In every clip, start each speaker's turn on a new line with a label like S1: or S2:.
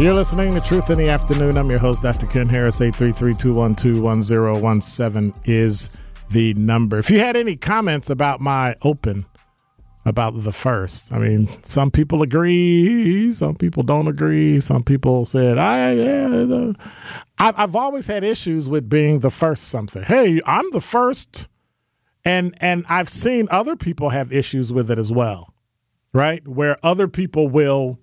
S1: You're listening to Truth in the Afternoon. I'm your host, Dr. Ken Harris. 833-212-1017 is the number. If you had any comments about my open about the first, I mean, some people agree, some people don't agree. Some people said, I, yeah, I've, I've always had issues with being the first something. Hey, I'm the first. And, and I've seen other people have issues with it as well, right? Where other people will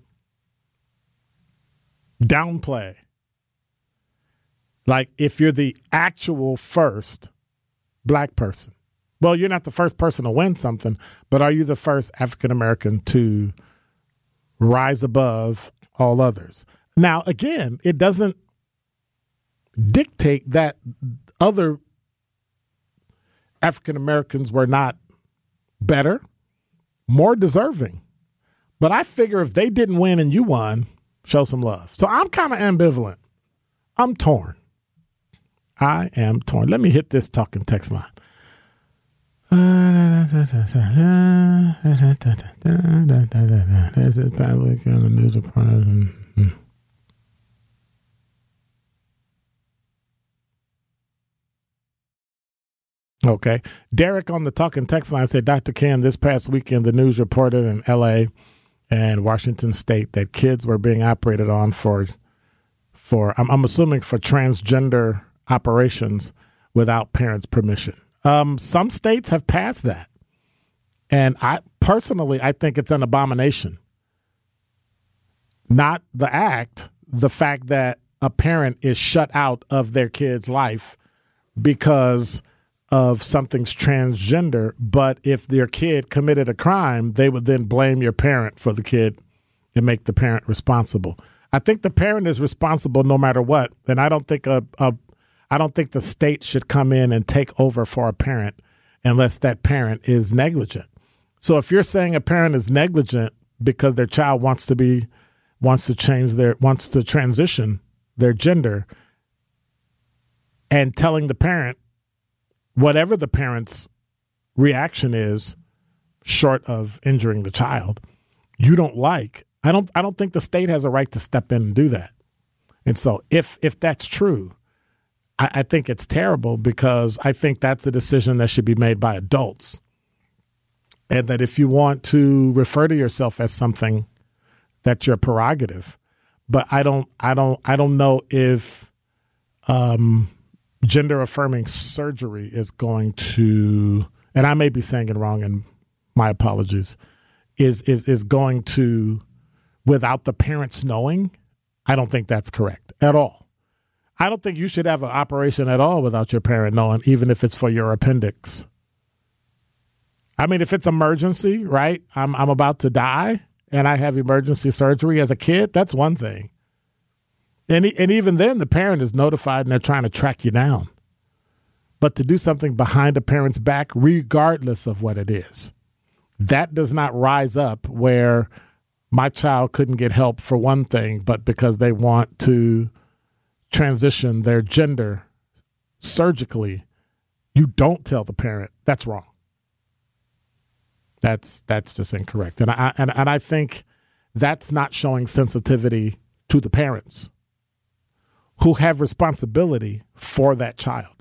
S1: downplay. Like if you're the actual first black person. Well, you're not the first person to win something, but are you the first African American to rise above all others? Now, again, it doesn't dictate that other African Americans were not better, more deserving. But I figure if they didn't win and you won, show some love. So I'm kind of ambivalent. I'm torn. I am torn. Let me hit this talking text line. Reporter. Hmm. Okay. Derek on the talking text line said, Dr. Ken, this past weekend, the news reported in LA and Washington State that kids were being operated on for, for I'm, I'm assuming for transgender operations without parents' permission. Um, some states have passed that, and I personally I think it's an abomination. Not the act, the fact that a parent is shut out of their kid's life because of something's transgender, but if their kid committed a crime, they would then blame your parent for the kid and make the parent responsible. I think the parent is responsible no matter what, and I don't think a, a I don't think the state should come in and take over for a parent unless that parent is negligent. So if you're saying a parent is negligent because their child wants to be wants to change their wants to transition their gender and telling the parent whatever the parent's reaction is short of injuring the child you don't like i don't i don't think the state has a right to step in and do that. And so if if that's true i, I think it's terrible because i think that's a decision that should be made by adults. And that if you want to refer to yourself as something that's your prerogative but i don't i don't i don't know if um gender affirming surgery is going to and I may be saying it wrong and my apologies is is is going to without the parents knowing I don't think that's correct at all. I don't think you should have an operation at all without your parent knowing, even if it's for your appendix. I mean, if it's emergency, right? I'm I'm about to die and I have emergency surgery as a kid. That's one thing. And and even then, the parent is notified and they're trying to track you down. But to do something behind a parent's back, regardless of what it is, that does not rise up where my child couldn't get help for one thing, but because they want to transition their gender surgically, you don't tell the parent. That's wrong. That's that's just incorrect. And I and, and I think that's not showing sensitivity to the parents who have responsibility for that child.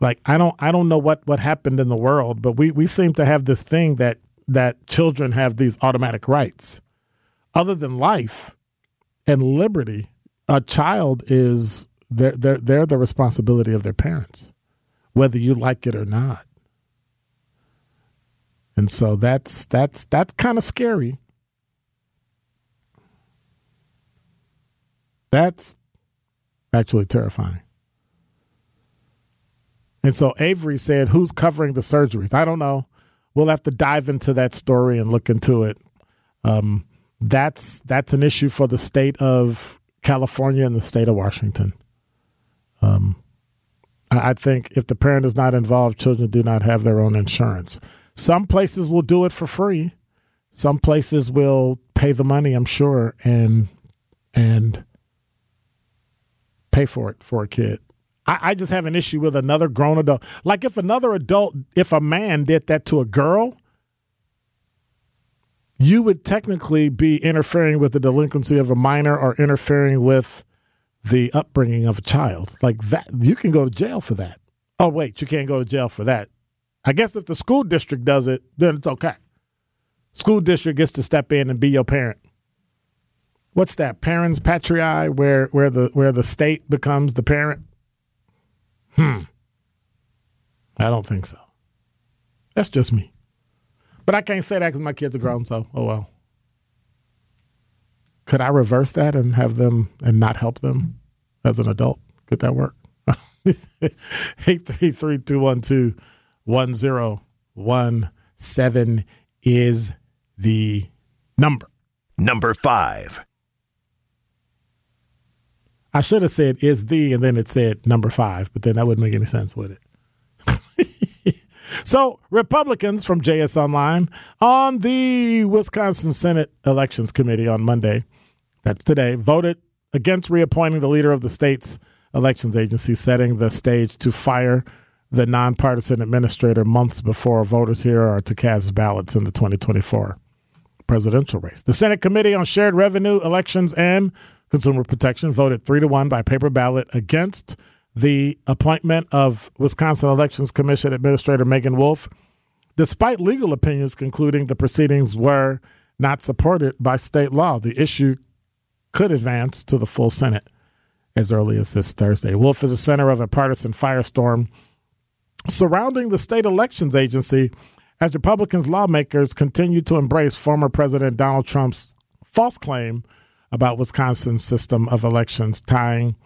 S1: Like I don't I don't know what what happened in the world, but we we seem to have this thing that that children have these automatic rights. Other than life and liberty, a child is they're they're they're the responsibility of their parents, whether you like it or not. And so that's that's that's kind of scary. That's actually terrifying. And so Avery said, Who's covering the surgeries? I don't know. We'll have to dive into that story and look into it. Um, that's that's an issue for the state of California and the state of Washington. Um, I think if the parent is not involved, children do not have their own insurance. Some places will do it for free. Some places will pay the money, I'm sure, and and pay for it for a kid. I, I just have an issue with another grown adult. Like if another adult, if a man did that to a girl, you would technically be interfering with the delinquency of a minor or interfering with the upbringing of a child. Like that, you can go to jail for that. Oh, wait, you can't go to jail for that. I guess if the school district does it, then it's okay. School district gets to step in and be your parent. What's that? Parens patriae, where where the where the state becomes the parent? Hmm. I don't think so. That's just me. But I can't say that because my kids are grown, so oh well. Could I reverse that and have them and not help them as an adult? Could that work? Eight three three two one two 1017 is the number.
S2: Number five.
S1: I should have said is the, and then it said number five, but then that wouldn't make any sense, would it? so, Republicans from JS Online on the Wisconsin Senate Elections Committee on Monday, that's today, voted against reappointing the leader of the state's elections agency, setting the stage to fire the nonpartisan administrator months before voters here are to cast ballots in the 2024 presidential race. The Senate Committee on Shared Revenue, Elections, and Consumer Protection voted three to one by paper ballot against the appointment of Wisconsin Elections Commission Administrator Meagan Wolfe, despite legal opinions concluding the proceedings were not supported by state law. The issue could advance to the full Senate as early as this Thursday. Wolf is the center of a partisan firestorm surrounding the state elections agency as Republicans lawmakers continue to embrace former President Donald Trump's false claim about Wisconsin's system of elections, tying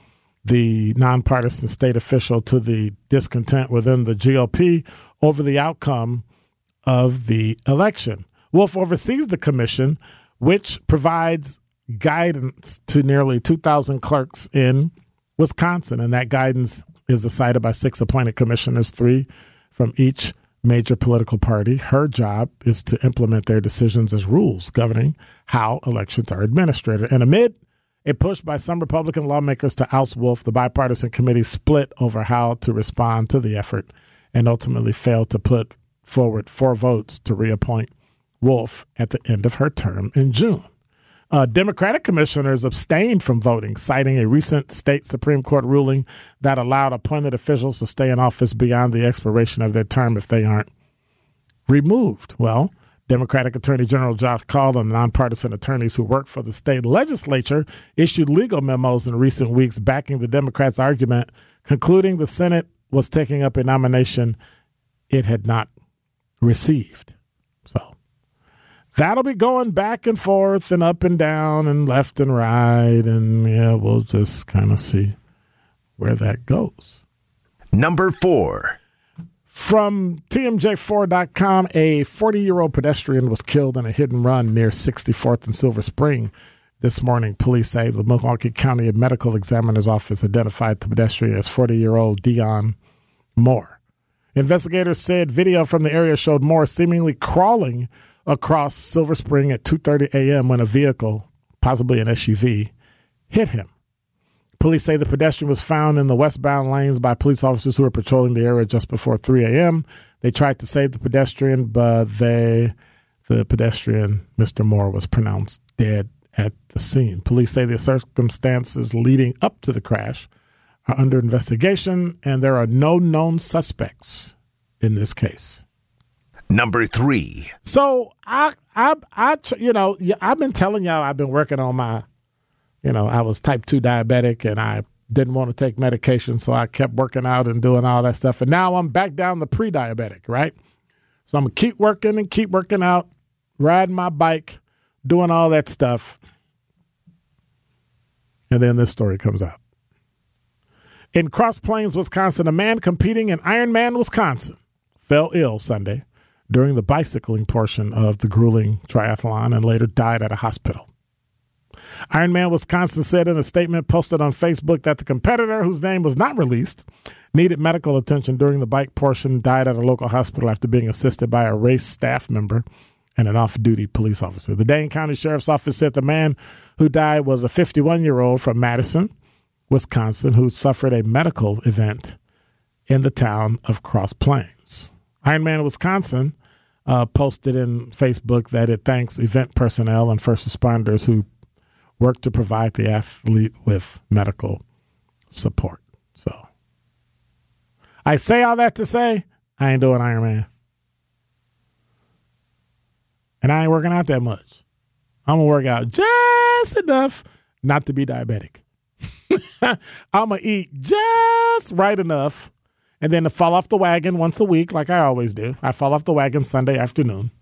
S1: the nonpartisan state official to the discontent within the GOP over the outcome of the election. Wolfe oversees the commission, which provides guidance to nearly 2,000 clerks in Wisconsin, and that guidance is decided by six appointed commissioners, three from each major political party. Her job is to implement their decisions as rules governing how elections are administered. And amid a push by some Republican lawmakers to oust Wolfe, the bipartisan committee split over how to respond to the effort and ultimately failed to put forward four votes to reappoint Wolfe at the end of her term in June. Uh, Democratic commissioners abstained from voting, citing a recent state Supreme Court ruling that allowed appointed officials to stay in office beyond the expiration of their term if they aren't removed. Well, Democratic Attorney General Josh Kaul and nonpartisan attorneys who work for the state legislature issued legal memos in recent weeks backing the Democrats' argument, concluding the Senate was taking up a nomination it had not received. So that'll be going back and forth and up and down and left and right. And yeah, we'll just kind of see where that goes.
S2: Number four.
S1: From TMJ4.com, a 40 year old pedestrian was killed in a hit and run near 64th and Silver Spring this morning. Police say the Milwaukee County Medical Examiner's Office identified the pedestrian as 40 year old Dion Moore. Investigators said video from the area showed Moore seemingly crawling across Silver Spring at 2:30 a.m. when a vehicle, possibly an SUV, hit him. Police say the pedestrian was found in the westbound lanes by police officers who were patrolling the area just before 3 a.m. They tried to save the pedestrian, but they, the pedestrian, Mr. Moore, was pronounced dead at the scene. Police say the circumstances leading up to the crash are under investigation, and there are no known suspects in this case.
S2: Number three.
S1: So I, I, I, you know, I've been telling y'all I've been working on my you know, I was type 2 diabetic and I didn't want to take medication. So I kept working out and doing all that stuff. And now I'm back down the pre diabetic, right? So I'm to keep working and keep working out, riding my bike, doing all that stuff. And then this story comes out. In Cross Plains, Wisconsin, a man competing in Ironman, Wisconsin, fell ill Sunday during the bicycling portion of the grueling triathlon and later died at a hospital. Ironman Wisconsin said in a statement posted on Facebook that the competitor, whose name was not released, needed medical attention during the bike portion, died at a local hospital after being assisted by a race staff member and an off duty police officer. The Dane County Sheriff's Office said the man who died was a 51 year old from Madison, Wisconsin, who suffered a medical event in the town of Cross Plains. Ironman Wisconsin uh, posted in Facebook that it thanks event personnel and first responders who work to provide the athlete with medical support. So I say all that to say I ain't doing Ironman. And I ain't working out that much. I'm gonna work out just enough not to be diabetic. I'm gonna eat just right enough and then to fall off the wagon once a week, like I always do. I fall off the wagon Sunday afternoon.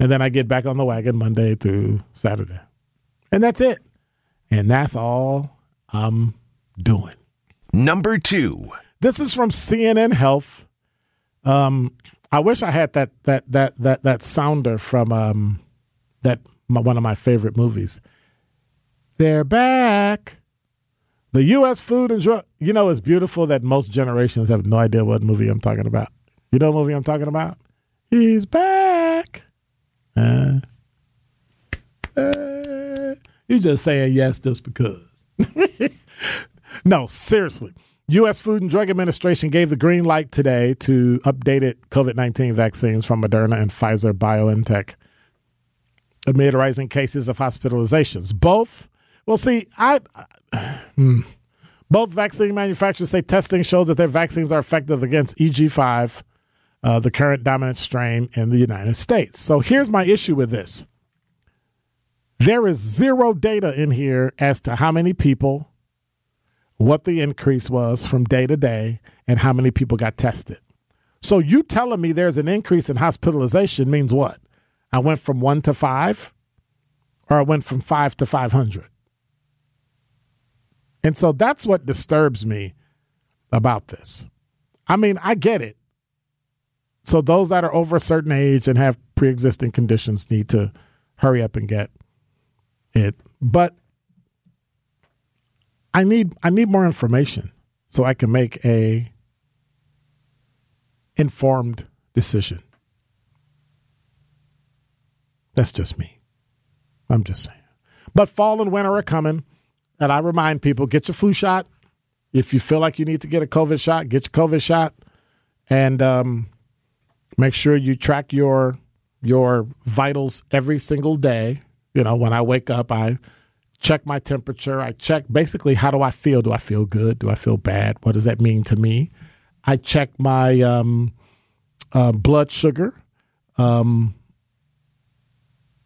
S1: And then I get back on the wagon Monday through Saturday. And that's it. And that's all I'm doing.
S2: Number two.
S1: This is from CNN Health. Um, I wish I had that that that that that sounder from um, that one of my favorite movies. They're back. The U.S. Food and Drug. You know, it's beautiful that most generations have no idea what movie I'm talking about. You know what movie I'm talking about? He's back. Uh, uh, you just saying yes just because. no, seriously. U.S. Food and Drug Administration gave the green light today to updated COVID 19 vaccines from Moderna and Pfizer BioNTech amid rising cases of hospitalizations. Both, well, see, I. Hmm. Both vaccine manufacturers say testing shows that their vaccines are effective against EG5, uh, the current dominant strain in the United States. So here's my issue with this there is zero data in here as to how many people, what the increase was from day to day, and how many people got tested. So you telling me there's an increase in hospitalization means what? I went from one to five, or I went from five to 500. And so that's what disturbs me about this. I mean, I get it. So those that are over a certain age and have pre existing conditions need to hurry up and get it. But I need I need more information so I can make a informed decision. That's just me. I'm just saying. But fall and winter are coming, and I remind people get your flu shot. If you feel like you need to get a COVID shot, get your COVID shot, and um, make sure you track your your vitals every single day you know, when I wake up, I check my temperature. I check basically how do I feel? Do I feel good? Do I feel bad? What does that mean to me? I check my um, uh, blood sugar, um,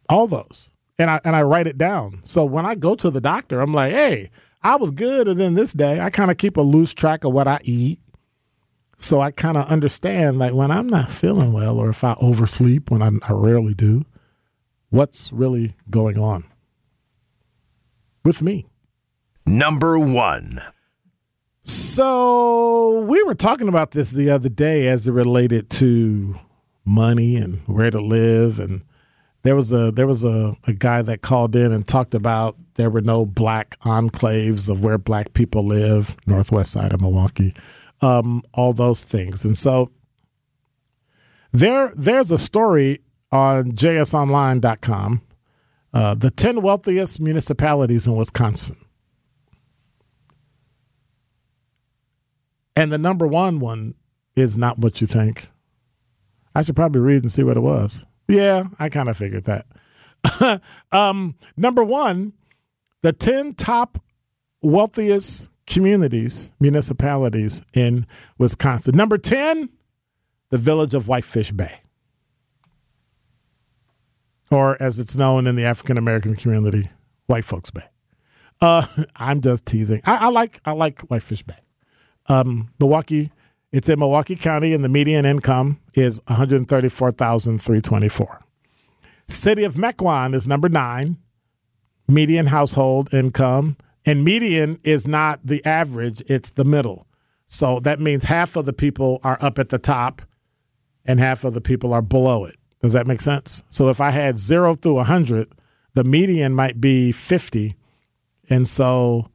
S1: all those, and I and I write it down. So when I go to the doctor, I'm like, hey, I was good, and then this day I kind of keep a loose track of what I eat. So I kind of understand like when I'm not feeling well, or if I oversleep, when I, I rarely do, what's really going on with me.
S2: Number one.
S1: So we were talking about this the other day as it related to money and where to live and there was a there was a, a guy that called in and talked about there were no black enclaves of where black people live, northwest side of Milwaukee, um, all those things. And so there there's a story on jsonline.com, uh, the 10 wealthiest municipalities in Wisconsin. And the number one one is not what you think. I should probably read and see what it was. Yeah, I kind of figured that. um, number one, the 10 top wealthiest communities, municipalities in Wisconsin. Number 10, the village of Whitefish Bay, or as it's known in the African American community, White Folks Bay. Uh, I'm just teasing. I, I like I like Whitefish Bay. Um, Milwaukee, it's in Milwaukee County, and the median income is 134,324. City of Mequon is number nine, median household income, and median is not the average; it's the middle. So that means half of the people are up at the top, and half of the people are below it. Does that make sense? So if I had zero through 100, the median might be 50, and so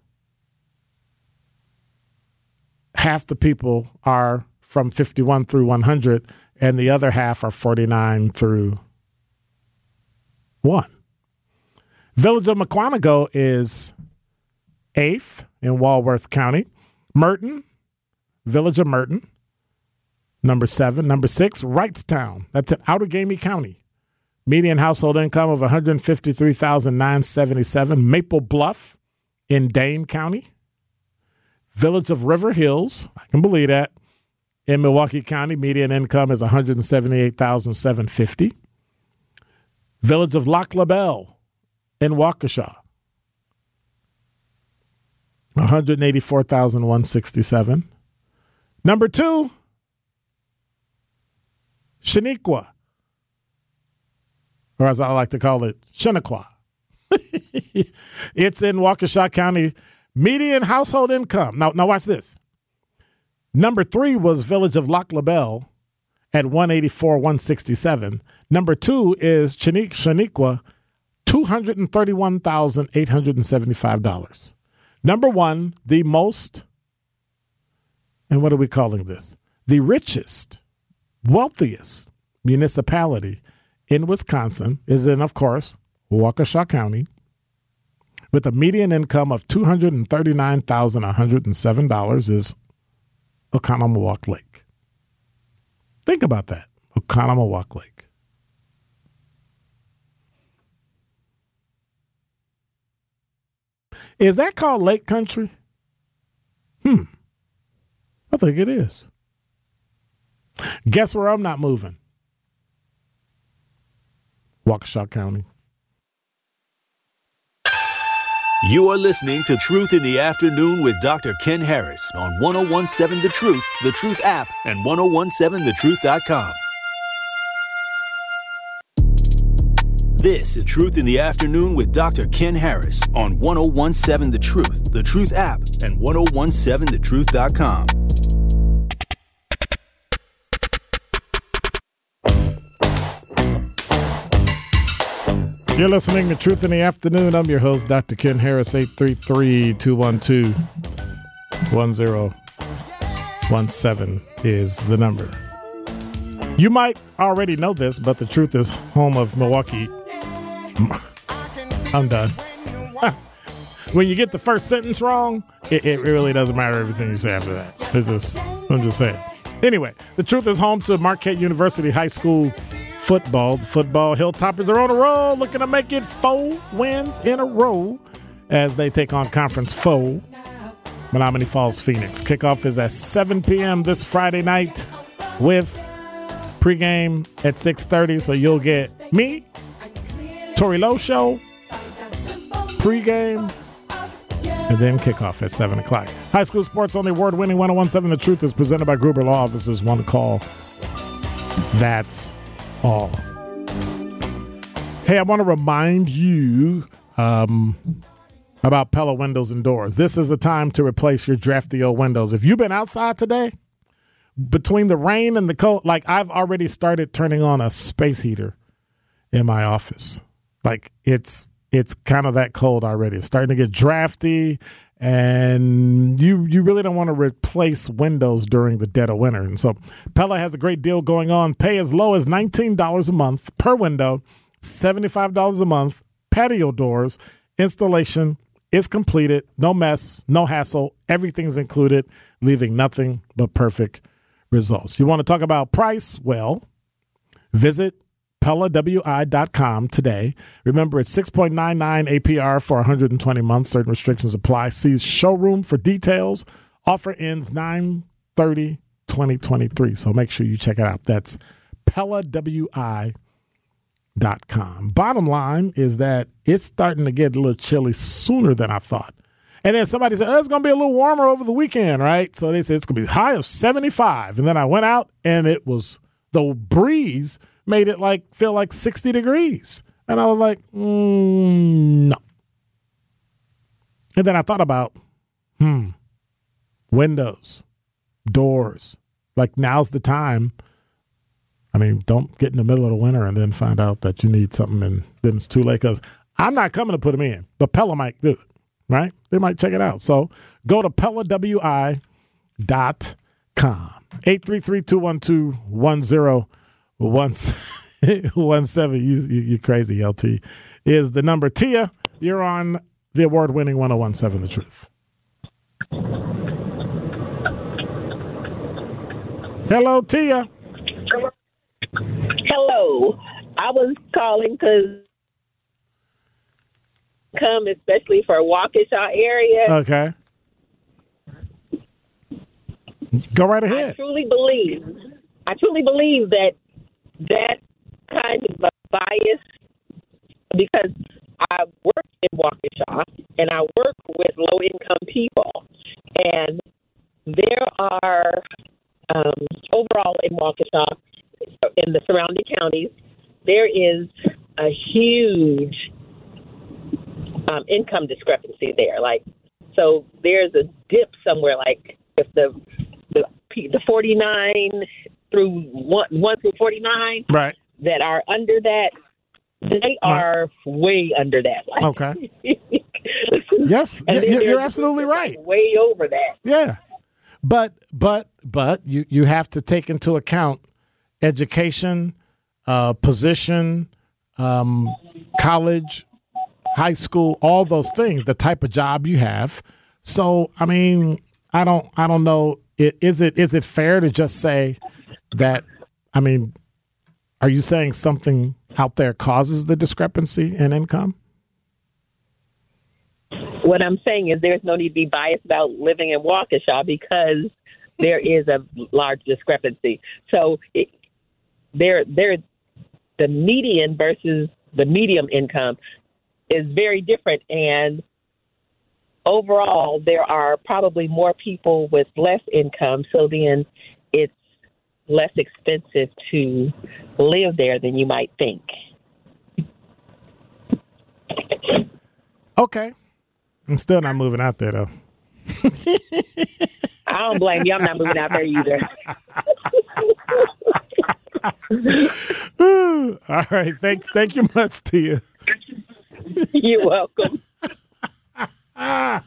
S1: half the people are from 51 through 100, and the other half are 49 through 1. Village of Mukwonago is eighth in Walworth County. Merton, Village of Merton, number seven. Number six, Wrightstown. That's in Outagamie County. Median household income of 153977 Maple Bluff in Dane County. Village of River Hills, I can believe that. In Milwaukee County, median income is 178,750. Village of Lac La Belle in Waukesha, 184,167. Number two, Chenequa, or as I like to call it, Shaniqua. it's in Waukesha County. Median household income. Now, now watch this. Number three was Village of Lac La Belle at 184, 167. Number two is Chenequa, $231,875. Number one, the most, and what are we calling this? The richest, wealthiest municipality in Wisconsin is in, of course, Waukesha County, with a median income of $239,107 is Oconomowoc Lake. Think about that. Oconomowoc Lake. Is that called Lake Country? Hmm. I think it is. Guess where I'm not moving? Waukesha County.
S3: You are listening to Truth in the Afternoon with Dr. Ken Harris on 1017 The Truth, The Truth app, and 1017thetruth.com. This is Truth in the Afternoon with Dr. Ken Harris on 1017 The Truth, The Truth app, and 1017thetruth.com.
S1: You're listening to Truth in the Afternoon. I'm your host, Dr. Ken Harris, 833 212 1017 is the number. You might already know this, but the truth is home of Milwaukee. I'm done. when you get the first sentence wrong, it, it really doesn't matter everything you say after that. It's just, I'm just saying. Anyway, the truth is home to Marquette University High School football. The football Hilltoppers are on a roll, looking to make it four wins in a row as they take on conference foe, Menomonee Falls Phoenix. Kickoff is at 7 p.m. this Friday night with pregame at 6.30, so you'll get me, Tory Lowe Show, pregame, and then kickoff at 7 o'clock. High school sports on the award-winning 1017 The Truth is presented by Gruber Law Offices. One call. That's all. Hey, I want to remind you um, about Pella Windows and Doors. This is the time to replace your drafty old windows. If you've been outside today, between the rain and the cold, like I've already started turning on a space heater in my office. Like it's it's kind of that cold already. It's starting to get drafty and you you really don't want to replace windows during the dead of winter. And so Pella has a great deal going on. Pay as low as $19 a month per window, $75 a month, patio doors, installation is completed, no mess, no hassle, everything's included, leaving nothing but perfect results. You want to talk about price? Well, visit PellaWI.com today. Remember, it's 6.99 APR for 120 months. Certain restrictions apply. See showroom for details. Offer ends 9 30 2023. So make sure you check it out. That's PellaWI.com. Bottom line is that it's starting to get a little chilly sooner than I thought. And then somebody said, oh, it's going to be a little warmer over the weekend, right? So they said it's going to be high of 75. And then I went out and it was the breeze – made it like feel like 60 degrees. And I was like, mm, no. And then I thought about, hmm, windows, doors. Like now's the time. I mean, don't get in the middle of the winter and then find out that you need something and then it's too late because I'm not coming to put them in, but Pella might do it, right? They might check it out. So go to PellaWI.com. 833 212 one one seven. You, you are crazy, LT. Is the number Tia? You're on the award-winning 1017 The Truth. Hello, Tia.
S4: Hello. I was calling because come especially for Waukesha area.
S1: Okay. Go right ahead.
S4: I truly believe. I truly believe that that kind of a bias because I work in Waukesha and I work with low income people, and there are um, overall in Waukesha, in the surrounding counties, there is a huge um, income discrepancy there. Like, so there's a dip somewhere. Like, if the the the 49 through one, one through 49
S1: right.
S4: that are under that, they are right. way under that.
S1: Like, okay. yes, you're, you're absolutely right.
S4: Way over that.
S1: Yeah. But but but you you have to take into account education, uh, position, um, college, high school, all those things, the type of job you have. So I mean, I don't I don't know. It, is it is it fair to just say that I mean, are you saying something out there causes the discrepancy in income?
S4: What I'm saying is there's no need to be biased about living in Waukesha because there is a large discrepancy. So it, there, there, the median versus the medium income is very different, and overall, there are probably more people with less income. So then, less expensive to live there than you might think.
S1: Okay. I'm still not moving out there though.
S4: I don't blame you. I'm not moving out there either.
S1: All right. Thank thank you much to you.
S4: You're welcome.
S1: well,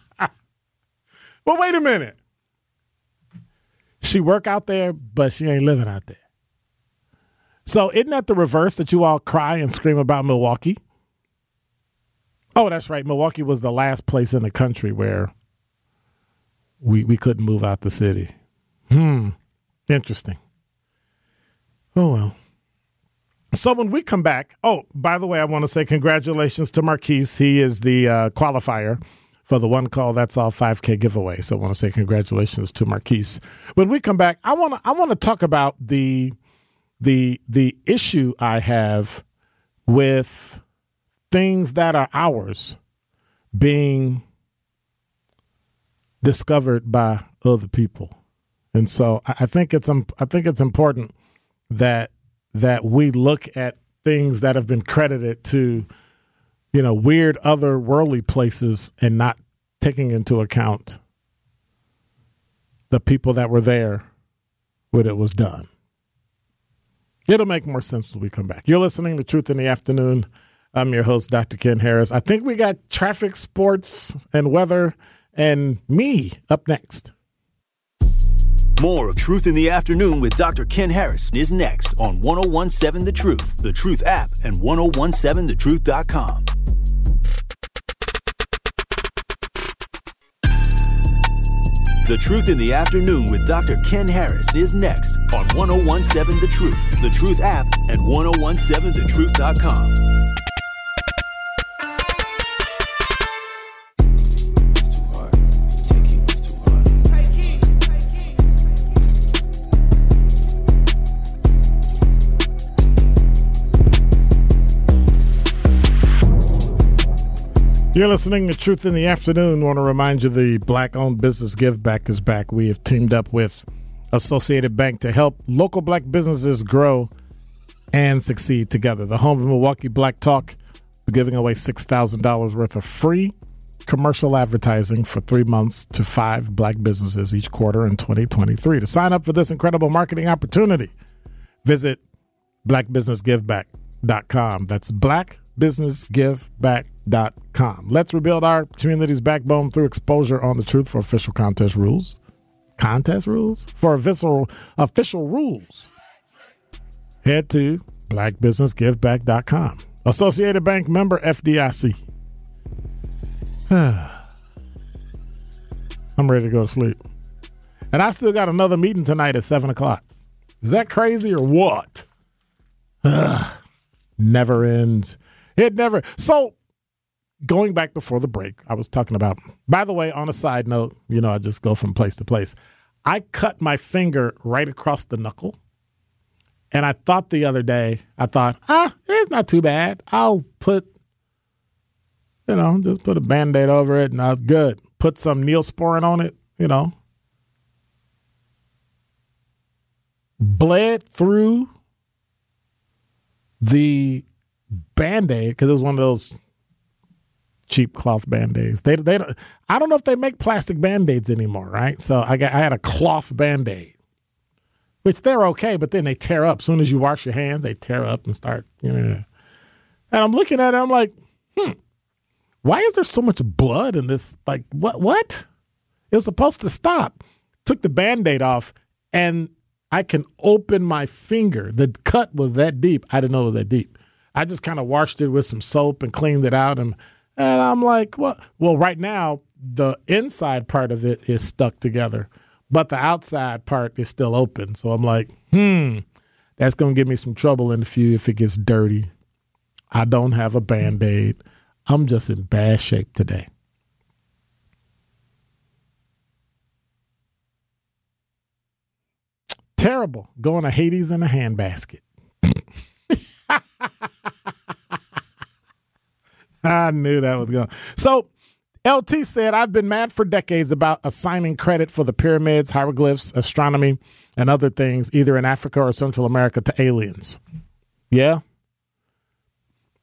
S1: wait a minute. She work out there, but she ain't living out there. So isn't that the reverse that you all cry and scream about Milwaukee? Oh, that's right. Milwaukee was the last place in the country where we we couldn't move out the city. Hmm. Interesting. Oh well. So when we come back, oh, by the way, I want to say congratulations to Marquise. He is the uh, qualifier for the one call that's all 5k giveaway. So i want to say congratulations to marquise. When we come back i want to i want to talk about the the the issue i have with things that are ours being discovered by other people. And so i think it's i think it's important that that we look at things that have been credited to, you know, weird other worldly places and not taking into account the people that were there when it was done. It'll make more sense when we come back. You're listening to Truth in the Afternoon. I'm your host, Dr. Ken Harris. I think we got traffic, sports, and weather, and me up next.
S3: More of Truth in the Afternoon with Dr. Ken Harris is next on 1017 The Truth, The Truth app, and 1017thetruth.com. The Truth in the Afternoon with Dr. Ken Harris is next on 1017 The Truth, The Truth app, and 1017thetruth.com.
S1: You're listening to Truth in the Afternoon. Want to remind you the black owned business Give Back is back. We have teamed up with Associated Bank to help local black businesses grow and succeed together. The home of Milwaukee Black Talk, we're giving away $6,000 worth of free commercial advertising for three months to five black businesses each quarter in 2023. To sign up for this incredible marketing opportunity, visit blackbusinessgiveback.com. That's blackbusinessgiveback.com Let's rebuild our community's backbone through exposure on the truth for official contest rules. Contest rules? For official, official rules. Head to blackbusinessgiveback.com. Associated Bank member FDIC. I'm ready to go to sleep. And I still got another meeting tonight at 7 o'clock. Is that crazy or what? never ends. It never. So going back before the break, I was talking about, by the way, on a side note, you know, I just go from place to place. I cut my finger right across the knuckle. And I thought the other day, I thought, ah, it's not too bad. I'll put, you know, just put a band aid over it and that's good. Put some neosporin on it, you know. Bled through the band aid because it was one of those cheap cloth band-aids. They they don't, I don't know if they make plastic band-aids anymore, right? So I got I had a cloth band-aid. Which they're okay, but then they tear up. As soon as you wash your hands, they tear up and start, you know. And I'm looking at it, I'm like, hmm, why is there so much blood in this? Like, what what? It was supposed to stop. Took the band-aid off and I can open my finger. The cut was that deep. I didn't know it was that deep. I just kind of washed it with some soap and cleaned it out and and I'm like, well, well, right now the inside part of it is stuck together, but the outside part is still open. So I'm like, hmm, that's gonna give me some trouble in the few if it gets dirty. I don't have a band aid. I'm just in bad shape today. Terrible. Going to Hades in a handbasket. I knew that was going. So LT said, I've been mad for decades about assigning credit for the pyramids, hieroglyphs, astronomy, and other things, either in Africa or Central America, to aliens. Yeah.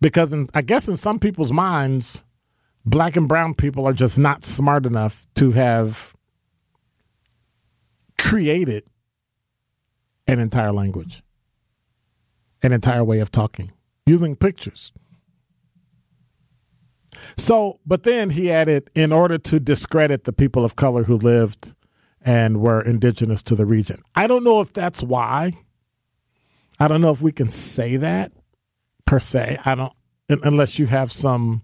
S1: Because in, I guess in some people's minds, black and brown people are just not smart enough to have created an entire language, an entire way of talking using pictures. So, but then he added, in order to discredit the people of color who lived and were indigenous to the region. I don't know if that's why. I don't know if we can say that per se. I don't, unless you have some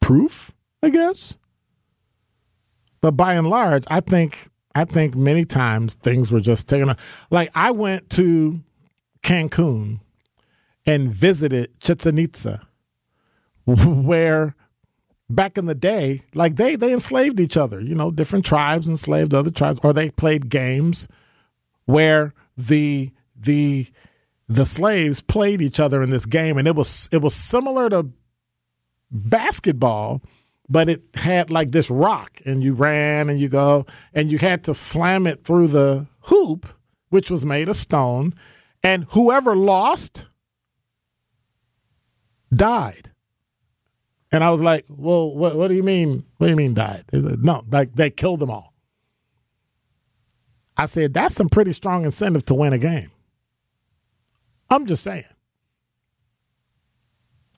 S1: proof, I guess. But by and large, I think I think many times things were just taken. Like I went to Cancun and visited Chichen Itza, where back in the day, like they they enslaved each other. You know, different tribes enslaved other tribes, or they played games where the the the slaves played each other in this game, and it was it was similar to basketball, but it had like this rock, and you ran and you go, and you had to slam it through the hoop, which was made of stone And whoever lost died. And I was like, well, what, what do you mean? What do you mean died? Said, no, like they killed them all. I said, that's some pretty strong incentive to win a game. I'm just saying.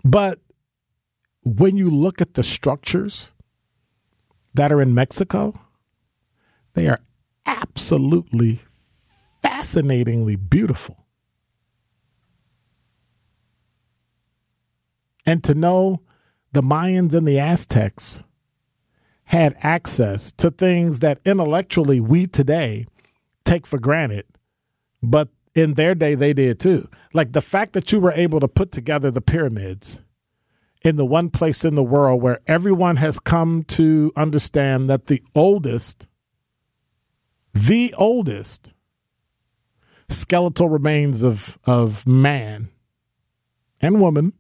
S1: But when you look at the structures that are in Mexico, they are absolutely fascinatingly beautiful. And to know the Mayans and the Aztecs had access to things that intellectually we today take for granted, but in their day they did too. Like the fact that you were able to put together the pyramids in the one place in the world where everyone has come to understand that the oldest, the oldest skeletal remains of, of man and woman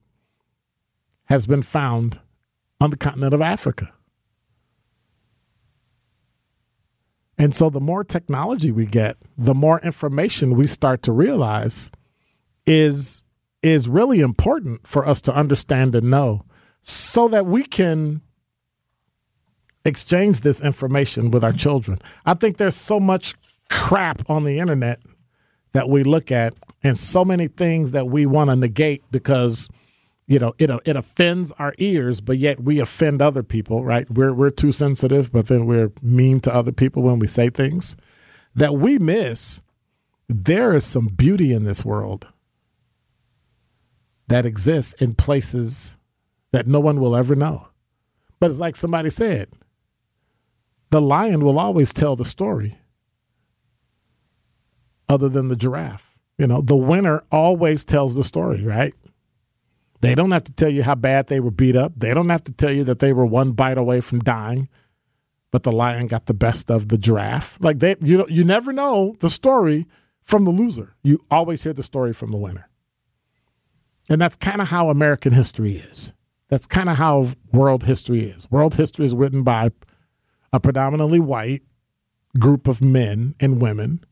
S1: has been found on the continent of Africa. And so the more technology we get, the more information we start to realize is is really important for us to understand and know so that we can exchange this information with our children. I think there's so much crap on the internet that we look at and so many things that we want to negate because you know it it offends our ears but yet we offend other people right? We're we're too sensitive but then we're mean to other people when we say things that we miss. There is some beauty in this world that exists in places that no one will ever know. But it's like somebody said the lion will always tell the story other than the giraffe. You know the winner always tells the story right they don't have to tell you how bad they were beat up. They don't have to tell you that they were one bite away from dying, but the lion got the best of the giraffe. Like they, you you never know the story from the loser. You always hear the story from the winner. And that's kind of how American history is. That's kind of how world history is. World history is written by a predominantly white group of men and women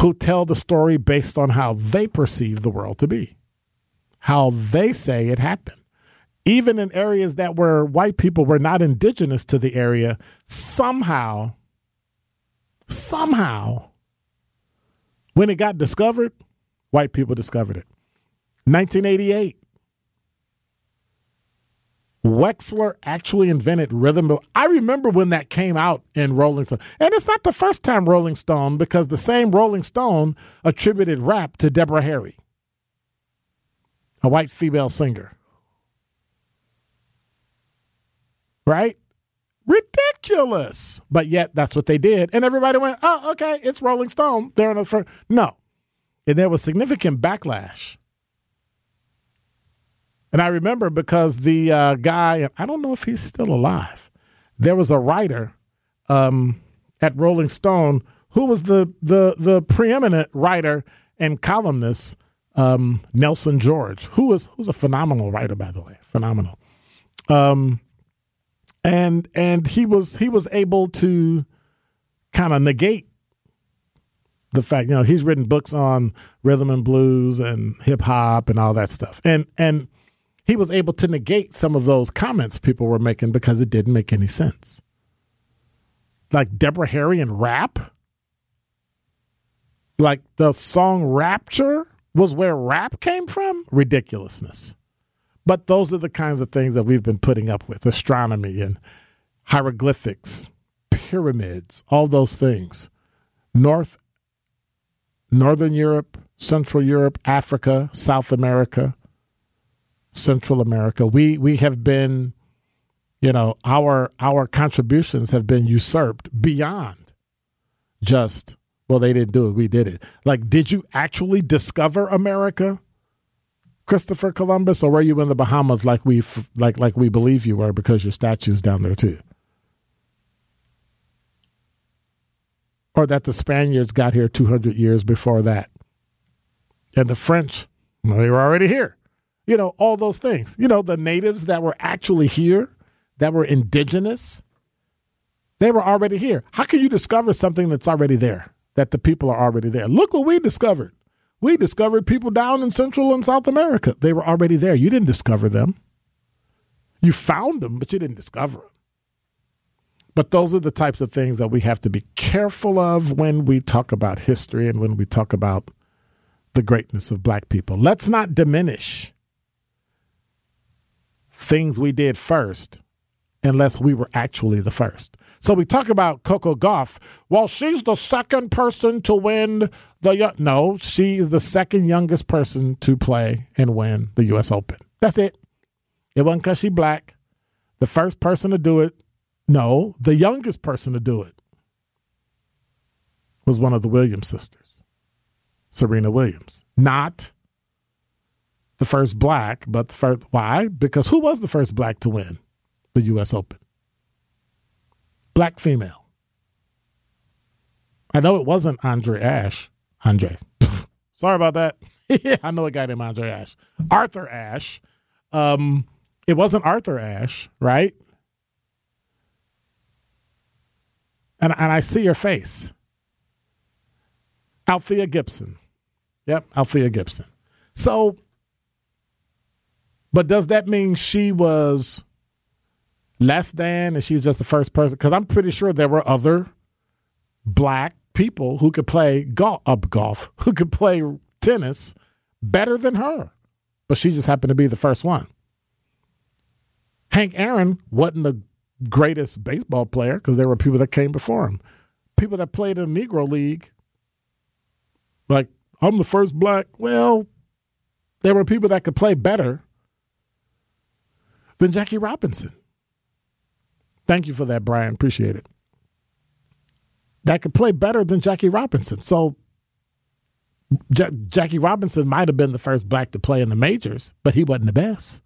S1: who tell the story based on how they perceive the world to be how they say it happened. Even in areas that were white people were not indigenous to the area, somehow, somehow, when it got discovered, white people discovered it. 1988. Wexler actually invented rhythm. I remember when that came out in Rolling Stone. And it's not the first time Rolling Stone, because the same Rolling Stone attributed rap to Deborah Harry a white female singer. Right? Ridiculous. But yet that's what they did. And everybody went, oh, okay, it's Rolling Stone. They're in the first. No. And there was significant backlash. And I remember because the uh, guy, I don't know if he's still alive, there was a writer um, at Rolling Stone who was the, the, the preeminent writer and columnist um, Nelson George, who was who's a phenomenal writer, by the way, phenomenal. Um, and and he was he was able to kind of negate the fact, you know, he's written books on rhythm and blues and hip hop and all that stuff, and and he was able to negate some of those comments people were making because it didn't make any sense. Like Deborah Harry and rap, like the song Rapture was where rap came from ridiculousness. But those are the kinds of things that we've been putting up with astronomy and hieroglyphics, pyramids, all those things. North, Northern Europe, Central Europe, Africa, South America, Central America. We we have been, you know, our our contributions have been usurped beyond just well, they didn't do it. We did it. Like, did you actually discover America, Christopher Columbus, or were you in the Bahamas like we like like we believe you were because your statue's down there too? Or that the Spaniards got here 200 years before that. And the French, well, they were already here. You know, all those things. You know, the natives that were actually here, that were indigenous, they were already here. How can you discover something that's already there? That the people are already there. Look what we discovered. we discovered people down in Central and South America. They were already there. You didn't discover them. You found them, but you didn't discover them. But those are the types of things that we have to be careful of when we talk about history and when we talk about the greatness of black people. Let's not diminish things we did first unless we were actually the first. So we talk about Coco Gauff. Well, she's the second person to win the no, she is the second youngest person to play and win the U.S. Open. That's it. It wasn't because she black. The first person to do it, no, the youngest person to do it was one of the Williams sisters, Serena Williams. Not the first black, but the first. Why? Because who was the first black to win the U.S. Open? Black female. I know it wasn't Andre Ash. Andre. Sorry about that. yeah, I know a guy named Andre Ash. Arthur Ashe. Um, it wasn't Arthur Ashe, right? And, and I see your face. Althea Gibson. Yep, Althea Gibson. So, but does that mean she was less than and she's just the first person? Because I'm pretty sure there were other black people who could play golf, uh, golf, who could play tennis better than her, but she just happened to be the first one. Hank Aaron wasn't the greatest baseball player because there were people that came before him. People that played in the Negro League, like, I'm the first black. Well, there were people that could play better than Jackie Robinson. Thank you for that, Brian. Appreciate it. That could play better than Jackie Robinson. So J- Jackie Robinson might have been the first black to play in the majors, but he wasn't the best.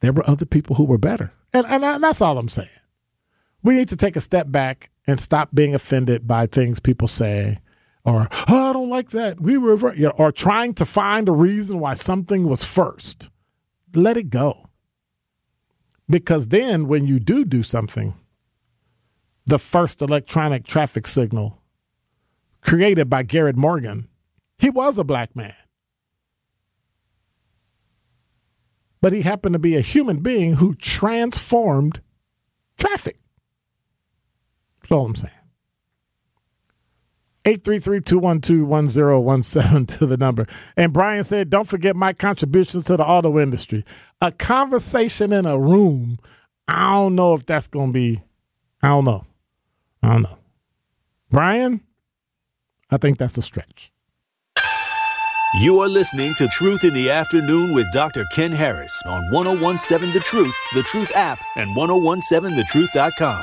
S1: There were other people who were better. And, and, and that's all I'm saying. We need to take a step back and stop being offended by things people say or, oh, I don't like that. We were, you know, or trying to find a reason why something was first. Let it go. Because then when you do do something, the first electronic traffic signal created by Garrett Morgan, he was a black man. but he happened to be a human being who transformed traffic. That's all I'm saying. 833-212-1017 to the number. And Brian said, don't forget my contributions to the auto industry. A conversation in a room, I don't know if that's going to be, I don't know. I don't know. Brian, I think that's a stretch.
S3: You are listening to Truth in the Afternoon with Dr. Ken Harris on 1017 The Truth, The Truth app, and 1017thetruth.com.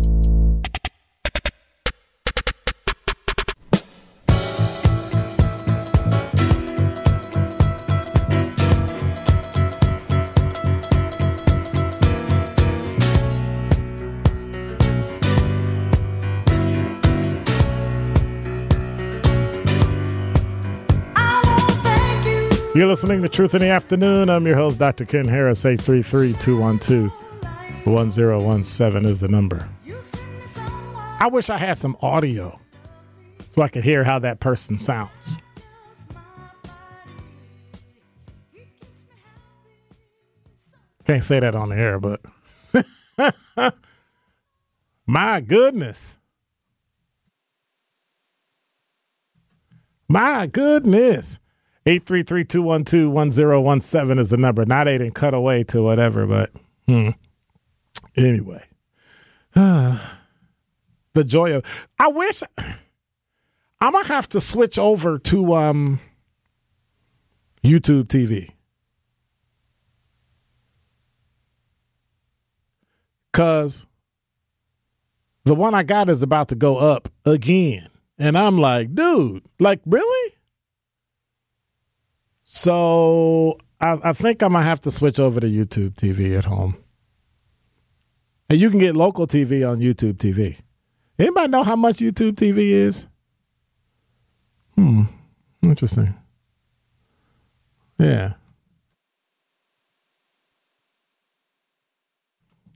S1: You're listening to Truth in the Afternoon. I'm your host, Dr. Ken Harris. 833 212 1017 is the number. I wish I had some audio so I could hear how that person sounds. Can't say that on the air, but my goodness. My goodness. 833-212-1017 is the number. Not eight and cut away to whatever, but hmm. anyway. the joy of I wish I'm gonna have to switch over to um YouTube TV. Cause the one I got is about to go up again. And I'm like, dude, like really? So I, I think I'm gonna have to switch over to YouTube TV at home. And you can get local TV on YouTube TV. Anybody know how much YouTube TV is? Hmm. Interesting. Yeah.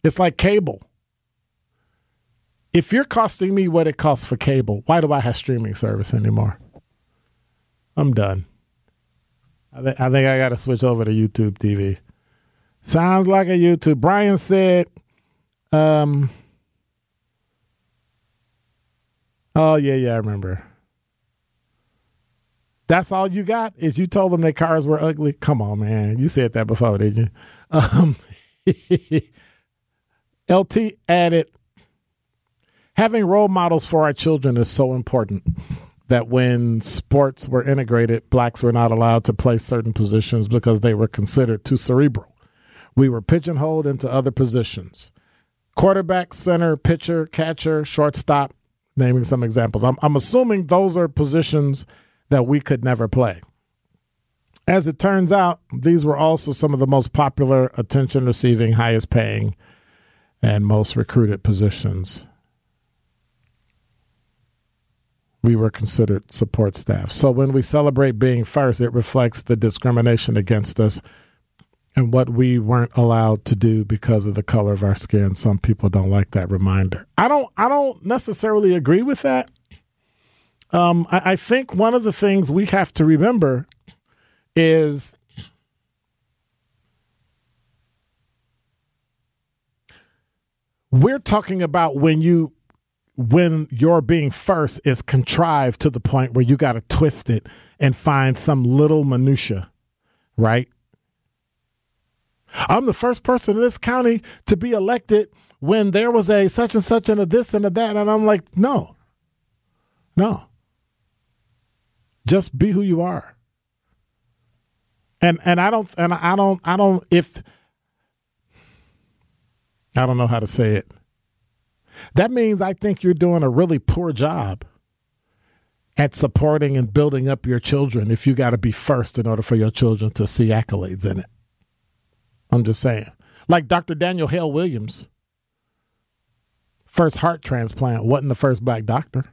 S1: It's like cable. If you're costing me what it costs for cable, why do I have streaming service anymore? I'm done. I, th- I think I got to switch over to YouTube TV. Sounds like a YouTube. Brian said, um, oh, yeah, yeah, I remember. That's all you got is you told them their cars were ugly. Come on, man. You said that before, did you? Um, LT added, having role models for our children is so important that when sports were integrated, blacks were not allowed to play certain positions because they were considered too cerebral. We were pigeonholed into other positions quarterback, center, pitcher, catcher, shortstop, naming some examples. I'm, I'm assuming those are positions that we could never play. As it turns out, these were also some of the most popular, attention receiving, highest paying, and most recruited positions. We were considered support staff. So when we celebrate being first, it reflects the discrimination against us and what we weren't allowed to do because of the color of our skin. Some people don't like that reminder. I don't I don't necessarily agree with that. Um, I, I think one of the things we have to remember is we're talking about when you when your being first is contrived to the point where you got to twist it and find some little minutia, right? I'm the first person in this county to be elected when there was a such and such and a this and a that. And I'm like, no, no. Just be who you are. And and I don't and I don't I don't if I don't know how to say it. That means I think you're doing a really poor job at supporting and building up your children if you got to be first in order for your children to see accolades in it. I'm just saying. Like Dr. Daniel Hale Williams, first heart transplant, wasn't the first black doctor,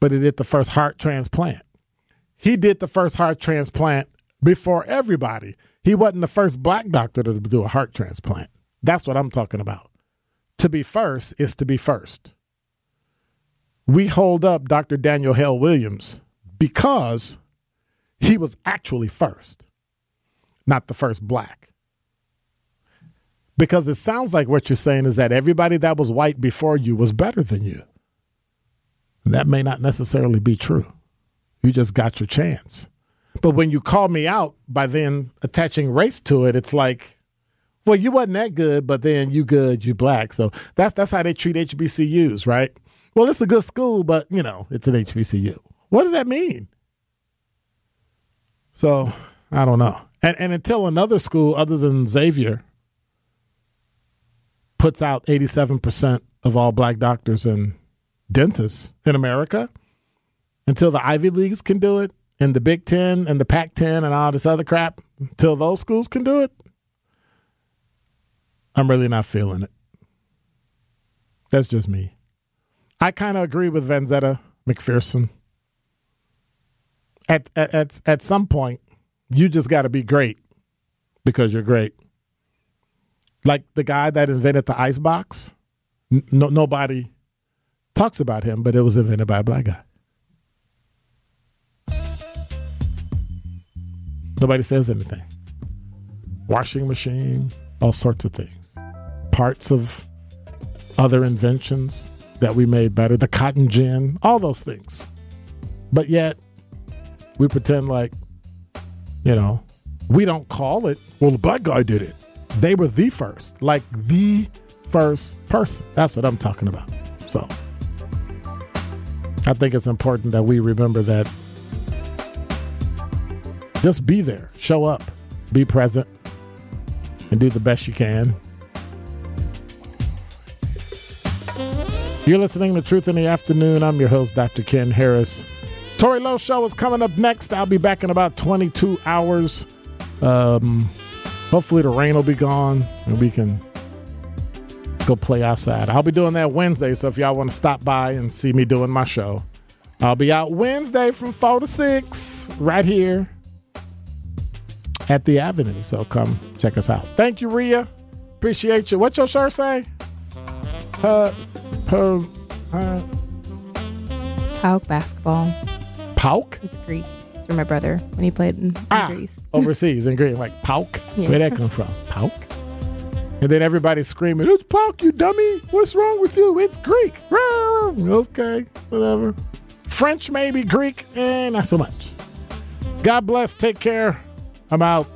S1: but he did the first heart transplant. He did the first heart transplant before everybody. He wasn't the first black doctor to do a heart transplant. That's what I'm talking about. To be first is to be first. We hold up Dr. Daniel Hale Williams because he was actually first not the first black. Because it sounds like what you're saying is that everybody that was white before you was better than you. That may not necessarily be true. You just got your chance. But when you call me out by then attaching race to it, it's like, well, you wasn't that good, but then you good, you black. So that's that's how they treat HBCUs, right? Well, it's a good school, but you know, it's an HBCU. What does that mean? So I don't know. And, and until another school other than Xavier puts out 87% of all black doctors and dentists in America, until the Ivy Leagues can do it, and the Big Ten and the Pac 10 and all this other crap, until those schools can do it, I'm really not feeling it. That's just me. I kind of agree with Vanzetta McPherson. At, at, at, at some point, you just got to be great because you're great. Like the guy that invented the ice box, no, nobody talks about him, but it was invented by a black guy. Nobody says anything. Washing machine, all sorts of things. Parts of other inventions that we made better, the cotton gin, all those things. But yet, we pretend like you know, we don't call it, well, the black guy did it. They were the first, like the first person. That's what I'm talking about. So I think it's important that we remember that just be there, show up, be present, and do the best you can. You're listening to Truth in the Afternoon. I'm your host, Dr. Ken Harris. Tory Lowe Show is coming up next. I'll be back in about 22 hours. Um, hopefully, the rain will be gone and we can go play outside. I'll be doing that Wednesday, so if y'all want to stop by and see me doing my show, I'll be out Wednesday from 4 to 6 right here at the Avenue. So come check us out. Thank you, Ria. Appreciate you. What's your shirt say? Uh, uh,
S5: PAOK basketball.
S1: PAOK?
S5: It's Greek. It's for my brother when he played in, in
S1: Ah,
S5: Greece.
S1: overseas in Greek, like PAOK.
S5: Yeah.
S1: Where that come from? PAOK. And then everybody's screaming, "It's PAOK, you dummy! What's wrong with you? It's Greek." Okay, whatever. French, maybe Greek, eh, not so much. God bless. Take care. I'm out.